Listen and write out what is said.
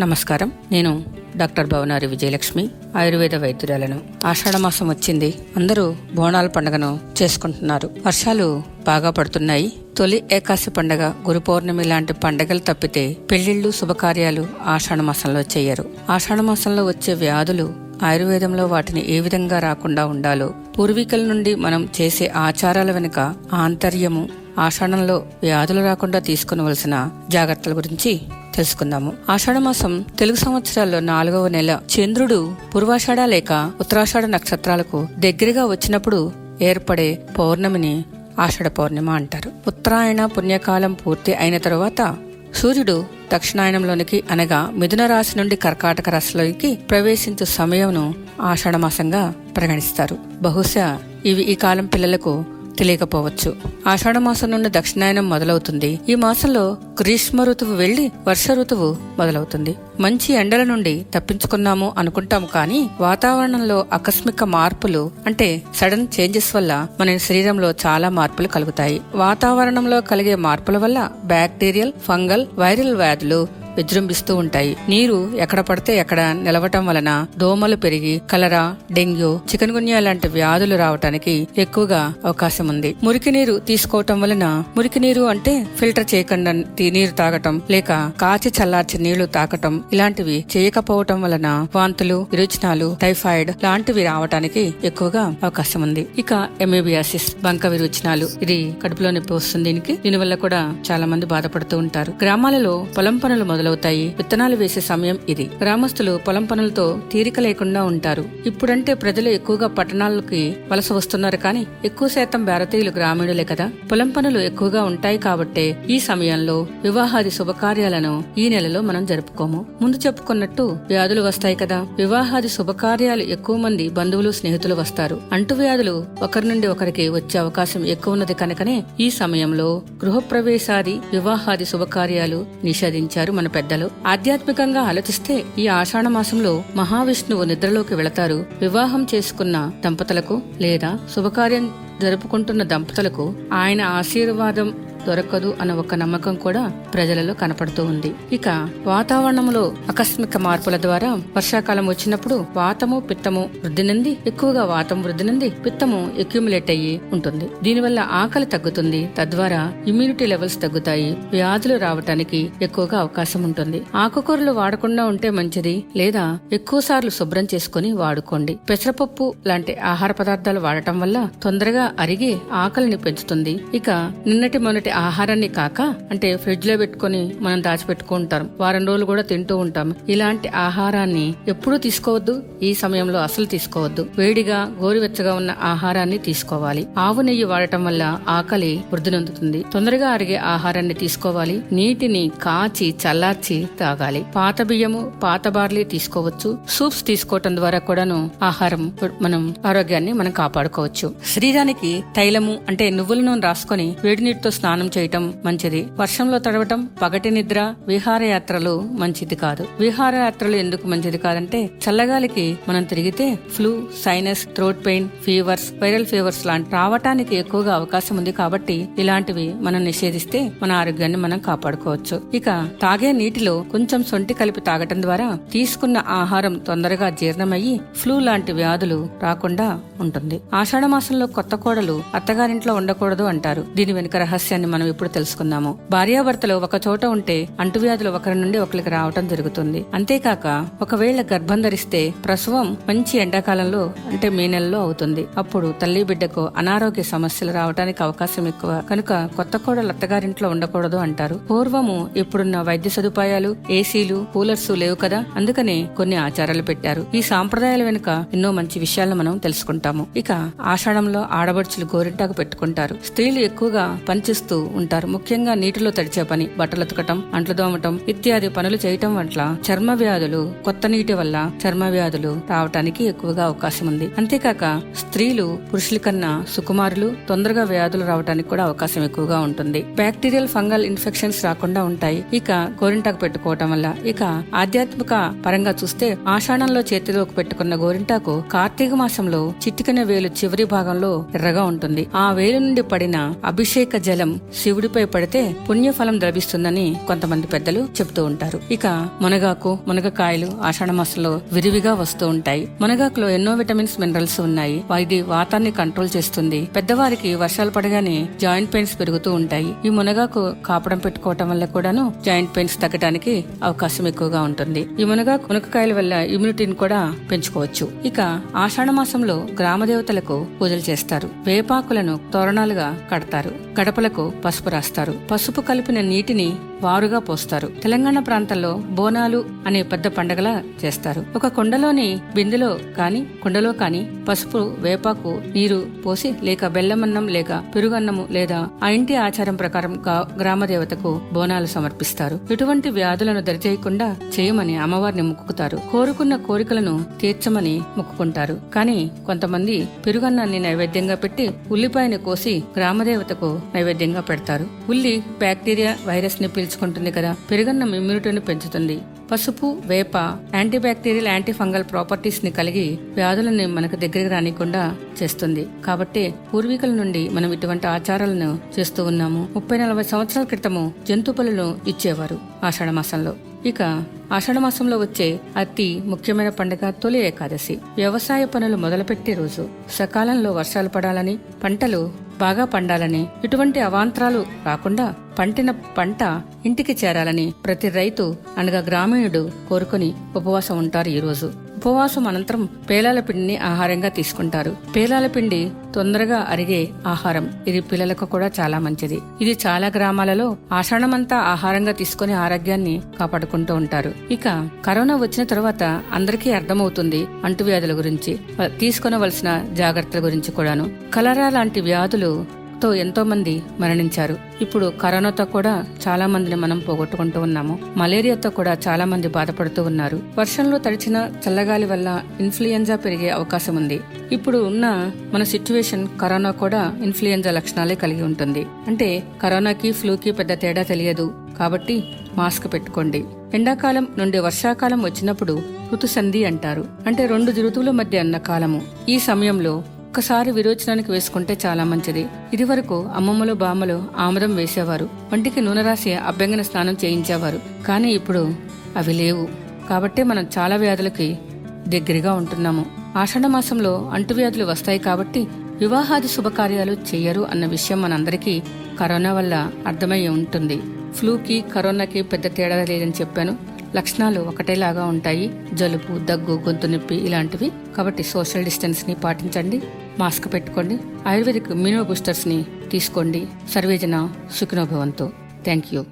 నమస్కారం. నేను డాక్టర్ భవనారి విజయలక్ష్మి ఆయుర్వేద వైద్యురాలను. ఆషాఢ మాసం వచ్చింది. అందరూ బోనాల పండుగను చేసుకుంటున్నారు. వర్షాలు బాగా పడుతున్నాయి. తొలి ఏకాశి పండగ గురు పౌర్ణమి లాంటి పండగలు తప్పితే పెళ్ళిళ్ళు శుభకార్యాలు ఆషాఢ మాసంలో చెయ్యరు. ఆషాఢ మాసంలో వచ్చే వ్యాధులు ఆయుర్వేదంలో వాటిని ఏ విధంగా రాకుండా ఉండాలో పూర్వీకుల నుండి మనం చేసే ఆచారాల వెనుక ఆంతర్యము ఆషాఢంలో వ్యాధులు రాకుండా తీసుకునవలసిన జాగ్రత్తల గురించి తెలుసుకుందాము. ఆషాఢ మాసం తెలుగు సంవత్సరాల్లో నాలుగవ నెల చంద్రుడు పూర్వాషాఢ లేక ఉత్తరాషాఢ నక్షత్రాలకు దగ్గరగా వచ్చినప్పుడు ఏర్పడే పౌర్ణమిని ఆషాఢ పౌర్ణిమ అంటారు. ఉత్తరాయణ పుణ్యకాలం పూర్తి అయిన తరువాత సూర్యుడు దక్షిణాయనంలోనికి అనగా మిథున రాశి నుండి కర్కాటక రాశిలోకి ప్రవేశించే సమయంను ఆషాఢమాసంగా పరిగణిస్తారు. బహుశా ఇవి ఈ కాలం పిల్లలకు తెలియకపోవచ్చు. ఆషాఢ మాసం నుండి దక్షిణాయనం మొదలవుతుంది. ఈ మాసంలో గ్రీష్మ ఋతువు వెళ్ళి వర్ష ఋతువు మొదలవుతుంది. మంచి ఎండల నుండి తప్పించుకున్నాము అనుకుంటాం కానీ వాతావరణంలో ఆకస్మిక మార్పులు అంటే సడన్ చేంజెస్ వల్ల మన శరీరంలో చాలా మార్పులు కలుగుతాయి. వాతావరణంలో కలిగే మార్పుల వల్ల బ్యాక్టీరియల్ ఫంగల్ వైరల్ వ్యాధులు విజృంభిస్తూ ఉంటాయి. నీరు ఎక్కడ పడితే ఎక్కడ నిలవటం వలన దోమలు పెరిగి కలరా డెంగ్యూ చికెన్ గున్యా లాంటి వ్యాధులు రావటానికి ఎక్కువగా అవకాశం ఉంది. మురికి నీరు తీసుకోవటం వలన మురికి నీరు అంటే ఫిల్టర్ చేయకుండా నీరు తాగటం లేక కాచి చల్లార్చి నీళ్ళు తాగటం ఇలాంటివి చేయకపోవటం వలన వాంతులు విరోచనాలు టైఫాయిడ్ లాంటివి రావటానికి ఎక్కువగా అవకాశం ఉంది. ఇక ఎమేబియాసిస్ బంక విరోచనాలు ఇది కడుపులో నొప్పి వస్తుంది దీనికి. దీనివల్ల కూడా చాలా మంది బాధపడుతూ ఉంటారు. గ్రామాలలో పొలం పనులు మొదలవుతాయి. విత్తనాలు వేసే సమయం ఇది. గ్రామస్తులు పొలం పనులతో తీరిక లేకుండా ఉంటారు. ఇప్పుడంటే ప్రజలు ఎక్కువగా పట్టణాలకి వలస వస్తున్నారు కానీ ఎక్కువ శాతం భారతీయులు గ్రామీణులే కదా. పొలం పనులు ఎక్కువగా ఉంటాయి కాబట్టే ఈ సమయంలో వివాహాది శుభకార్యాలను ఈ నెలలో మనం జరుపుకోము. ముందు చెప్పుకున్నట్టు వ్యాధులు వస్తాయి కదా. వివాహాది శుభకార్యాలు ఎక్కువ మంది బంధువులు స్నేహితులు వస్తారు. అంటువ్యాధులు ఒకరి నుండి ఒకరికి వచ్చే అవకాశం ఎక్కువ ఉన్నది కనుకనే ఈ సమయంలో గృహప్రవేశాది వివాహాది శుభకార్యాలు నిషేధించారు మన పెద్దలు ఆధ్యాత్మికంగా ఆలోచిస్తే ఈ ఆషాఢ మాసంలో మహావిష్ణువు నిద్రలోకి వెళతారు. వివాహం చేసుకున్న దంపతులకు లేదా శుభకార్యం జరుపుకుంటున్న దంపతులకు ఆయన ఆశీర్వాదం దొరకదు అన్న ఒక నమ్మకం కూడా ప్రజలలో కనపడుతూ ఉంది. ఇక వాతావరణంలో ఆకస్మిక మార్పుల ద్వారా వర్షాకాలం వచ్చినప్పుడు వాతము పిత్తము వృద్ధి నుండి ఎక్కువగా వాతం వృద్ధి నుండి పిత్తము అక్యుములేట్ అయ్యి ఉంటుంది. దీనివల్ల ఆకలి తగ్గుతుంది. తద్వారా ఇమ్యూనిటీ లెవెల్స్ తగ్గుతాయి. వ్యాధులు రావటానికి ఎక్కువగా అవకాశం ఉంటుంది. ఆకుకూరలు వాడకుండా ఉంటే మంచిది. లేదా ఎక్కువ సార్లు శుభ్రం చేసుకుని వాడుకోండి. పెసరపప్పు లాంటి ఆహార పదార్థాలు వాడటం వల్ల తొందరగా అరిగి ఆకలిని పెంచుతుంది. ఇక నిన్నటి మొన్నటి ఆహారాన్ని కాక అంటే ఫ్రిడ్జ్లో పెట్టుకుని మనం దాచిపెట్టుకుంటాం వారం రోజులు కూడా తింటూ ఉంటాం. ఇలాంటి ఆహారాన్ని ఎప్పుడూ తీసుకోవద్దు. ఈ సమయంలో అసలు తీసుకోవద్దు. వేడిగా గోరువెచ్చగా ఉన్న ఆహారాన్ని తీసుకోవాలి. ఆవు నెయ్యి వాడటం వల్ల ఆకలి వృద్ధినందుతుంది తొందరగా అరిగే ఆహారాన్ని తీసుకోవాలి. నీటిని కాచి చల్లార్చి తాగాలి. పాత బియ్యము పాత బార్లీ తీసుకోవచ్చు. సూప్స్ తీసుకోవటం ద్వారా కూడాను ఆహారం మనం ఆరోగ్యాన్ని మనం కాపాడుకోవచ్చు. శరీరానికి తైలము అంటే నువ్వుల నూనె రాసుకొని వేడి నీటితో స్నానం చేయటం మంచిది. వర్షంలో తడవటం పగటి నిద్ర విహారయాత్రలు మంచిది కాదు. విహారయాత్రలు ఎందుకు మంచిది కాదంటే చల్లగాలికి మనం తిరిగితే flu sinus throat pain fevers viral fevers లాంటి రావటానికి ఎక్కువగా అవకాశం ఉంది కాబట్టి ఇలాంటివి మనం నిషేధిస్తే మన ఆరోగ్యాన్ని మనం కాపాడుకోవచ్చు. ఇక తాగే నీటిలో కొంచెం సొంటి కలిపి తాగటం ద్వారా తీసుకున్న ఆహారం తొందరగా జీర్ణమయ్యి ఫ్లూ లాంటి వ్యాధులు రాకుండా ఉంటుంది. ఆషాఢ మాసంలో కొత్త కోడలు అత్తగారింట్లో ఉండకూడదు అంటారు. దీని వెనుక రహస్యాన్ని మనం ఇప్పుడు తెలుసుకుందాము. భార్యాభర్తలు ఒక చోట ఉంటే అంటువ్యాధులు ఒకరి నుండి ఒకరికి రావటం జరుగుతుంది. అంతేకాక ఒకవేళ గర్భం ధరిస్తే ప్రసవం మంచి ఎండాకాలంలో అంటే మే నెలలో అవుతుంది. అప్పుడు తల్లి బిడ్డకు అనారోగ్య సమస్యలు రావడానికి అవకాశం ఎక్కువ. కనుక కొత్త కోడలు అత్తగారింట్లో ఉండకూడదు అంటారు. పూర్వము ఇప్పుడున్న వైద్య సదుపాయాలు ఏసీలు కూలర్స్ లేవు కదా? అందుకనే కొన్ని ఆచారాలు పెట్టారు. ఈ సాంప్రదాయాల వెనుక ఎన్నో మంచి విషయాలను మనం తెలుసుకుంటాము. ఇక ఆషాఢంలో ఆడబడుచులు గోరింటాకు పెట్టుకుంటారు. స్త్రీలు ఎక్కువగా పనిచేస్తూ ఉంటారు. ముఖ్యంగా నీటిలో తడిచే పని బట్టలు ఉతకటం అంట్లు దోమటం ఇత్యాది పనులు చేయటం వల్ల చర్మ వ్యాధులు కొత్త నీటి వల్ల చర్మ వ్యాధులు రావటానికి ఎక్కువగా అవకాశం ఉంది. అంతేకాక స్త్రీలు పురుషుల కన్నా సుకుమారులు తొందరగా వ్యాధులు రావడానికి కూడా అవకాశం ఎక్కువగా ఉంటుంది. బ్యాక్టీరియల్ ఫంగల్ ఇన్ఫెక్షన్స్ రాకుండా ఉంటాయి. ఇక గోరింటాకు పెట్టుకోవటం వల్ల ఇక ఆధ్యాత్మిక పరంగా చూస్తే ఆషాఢంలో చేతిలోకి పెట్టుకున్న గోరింటాకు కార్తీక మాసంలో చిటికెన వేలు చివరి భాగంలో ఎర్రగా ఉంటుంది. ఆ వేలు నుండి పడిన అభిషేక జలం శివుడిపై పడితే పుణ్యఫలం లభిస్తుందని కొంతమంది పెద్దలు చెబుతూ ఉంటారు. ఇక మునగాకు మునగకాయలు ఆషాఢ మాసంలో విరివిగా వస్తూ ఉంటాయి. మునగాకులో ఎన్నో విటమిన్స్ మినరల్స్ ఉన్నాయి. ఇది వాతాన్ని కంట్రోల్ చేస్తుంది. పెద్దవారికి వర్షాలు పడగానే జాయింట్ పెయిన్స్ పెరుగుతూ ఉంటాయి. ఈ మునగాకు కాపడం పెట్టుకోవటం వల్ల కూడాను జాయింట్ పెయిన్స్ తగ్గడానికి అవకాశం ఎక్కువగా ఉంటుంది. ఈ మునగాకు మునగకాయల వల్ల ఇమ్యూనిటీని కూడా పెంచుకోవచ్చు. ఇక ఆషాఢ మాసంలో గ్రామ దేవతలకు పూజలు చేస్తారు. వేపాకులను తోరణాలుగా కడతారు. గడపలకు పసుపు రాస్తారు. పసుపు కలిపిన నీటిని వారుగా పోస్తారు. తెలంగాణ ప్రాంతంలో బోనాలు అనే పెద్ద పండగలా చేస్తారు. ఒక కొండలోని బిందులో కాని కుండలో కాని పసుపు వేపాకు నీరు పోసి లేక బెల్లమన్నం లేక పెరుగన్నము లేదా ఆ ఇంటి ఆచారం ప్రకారం గ్రామదేవతకు బోనాలు సమర్పిస్తారు. ఇటువంటి వ్యాధులను దరిచేయకుండా చేయమని అమ్మవారిని మొక్కుతారు. కోరుకున్న కోరికలను తీర్చమని మొక్కుకుంటారు. కానీ కొంతమంది పెరుగన్నాన్ని నైవేద్యంగా పెట్టి ఉల్లిపాయను కోసి గ్రామదేవతకు నైవేద్యంగా పెడతారు. ఉల్లి బ్యాక్టీరియా వైరస్ని పీల్చుకుంటుంది కదా పెరుగన్నం ఇమ్యూనిటీని పెంచుతుంది. పసుపు వేప యాంటీబ్యాక్టీరియల్ యాంటీ ఫంగల్ ప్రాపర్టీస్ని కలిగి వ్యాధులని మనకు దగ్గరికి రానికుండా చేస్తుంది. కాబట్టి పూర్వీకుల నుండి మనం ఇటువంటి ఆచారాలను చేస్తూ ఉన్నాము. ముప్పై నలభై సంవత్సరాల క్రితము జంతు పలులను ఇచ్చేవారు ఆషాఢ మాసంలో. ఇక ఆషాఢ మాసంలో వచ్చే అతి ముఖ్యమైన పండుగ తొలి ఏకాదశి. వ్యవసాయ పనులు మొదలుపెట్టే రోజు. సకాలంలో వర్షాలు పడాలని పంటలు బాగా పండాలని ఇటువంటి అవాంతరాలు రాకుండా పంటిన పంట ఇంటికి చేరాలని ప్రతి రైతు అనగా గ్రామీణుడు కోరుకొని ఉపవాసం ఉంటారు ఈరోజు. ఉపవాసం అనంతరం పేలాల పిండిని ఆహారంగా తీసుకుంటారు. పేలాల పిండి తొందరగా అరిగే ఆహారం. ఇది పిల్లలకు కూడా చాలా మంచిది. ఇది చాలా గ్రామాలలో ఆషాఢమంతా ఆహారంగా తీసుకుని ఆరోగ్యాన్ని కాపాడుకుంటూ ఉంటారు. ఇక కరోనా వచ్చిన తర్వాత అందరికీ అర్థమవుతుంది అంటువ్యాధుల గురించి. తీసుకునవలసిన జాగ్రత్తల గురించి కూడాను. కలరా లాంటి వ్యాధులు తో ఎంతో మంది మరణించారు. ఇప్పుడు కరోనాతో కూడా చాలా మందిని మనం పోగొట్టుకుంటూ ఉన్నాము. మలేరియాతో కూడా చాలా మంది బాధపడుతూ ఉన్నారు. వర్షంలో తడిచిన చల్లగాలి వల్ల ఇన్ఫ్లుయెంజా పెరిగే అవకాశం ఉంది. ఇప్పుడు ఉన్న మన సిచ్యువేషన్ కరోనా కూడా ఇన్ఫ్లుయెంజా లక్షణాలే కలిగి ఉంటుంది. అంటే కరోనాకి ఫ్లూకి పెద్ద తేడా తెలియదు. కాబట్టి మాస్క్ పెట్టుకోండి. ఎండాకాలం నుండి వర్షాకాలం వచ్చినప్పుడు ఋతుసంధి అంటారు. అంటే రెండు ఋతువుల మధ్య అన్న కాలము. ఈ సమయంలో ఒక్కసారి విరోచనానికి వేసుకుంటే చాలా మంచిది. ఇది వరకు అమ్మమ్మలు బామ్మలు ఆముదం వేసేవారు. వంటికి నూనె రాసి అభ్యంగన స్నానం చేయించేవారు. కానీ ఇప్పుడు అవి లేవు. కాబట్టే మనం చాలా వ్యాధులకి దగ్గరగా ఉంటున్నాము. ఆషాఢ మాసంలో అంటువ్యాధులు వస్తాయి కాబట్టి వివాహాది శుభకార్యాలు చెయ్యరు అన్న విషయం మనందరికీ కరోనా వల్ల అర్థమై ఉంటుంది. ఫ్లూకి కరోనాకి పెద్ద తేడా లేదని చెప్పాను. లక్షణాలు ఒకటేలాగా ఉంటాయి. జలుబు దగ్గు గొంతు నొప్పి ఇలాంటివి. కాబట్టి సోషల్ డిస్టెన్స్ని పాటించండి. మాస్క్ పెట్టుకోండి. ఆయుర్వేదిక్ మినో బూస్టర్స్ని తీసుకోండి. సర్వేజన సుఖినోభవంతో. Thank you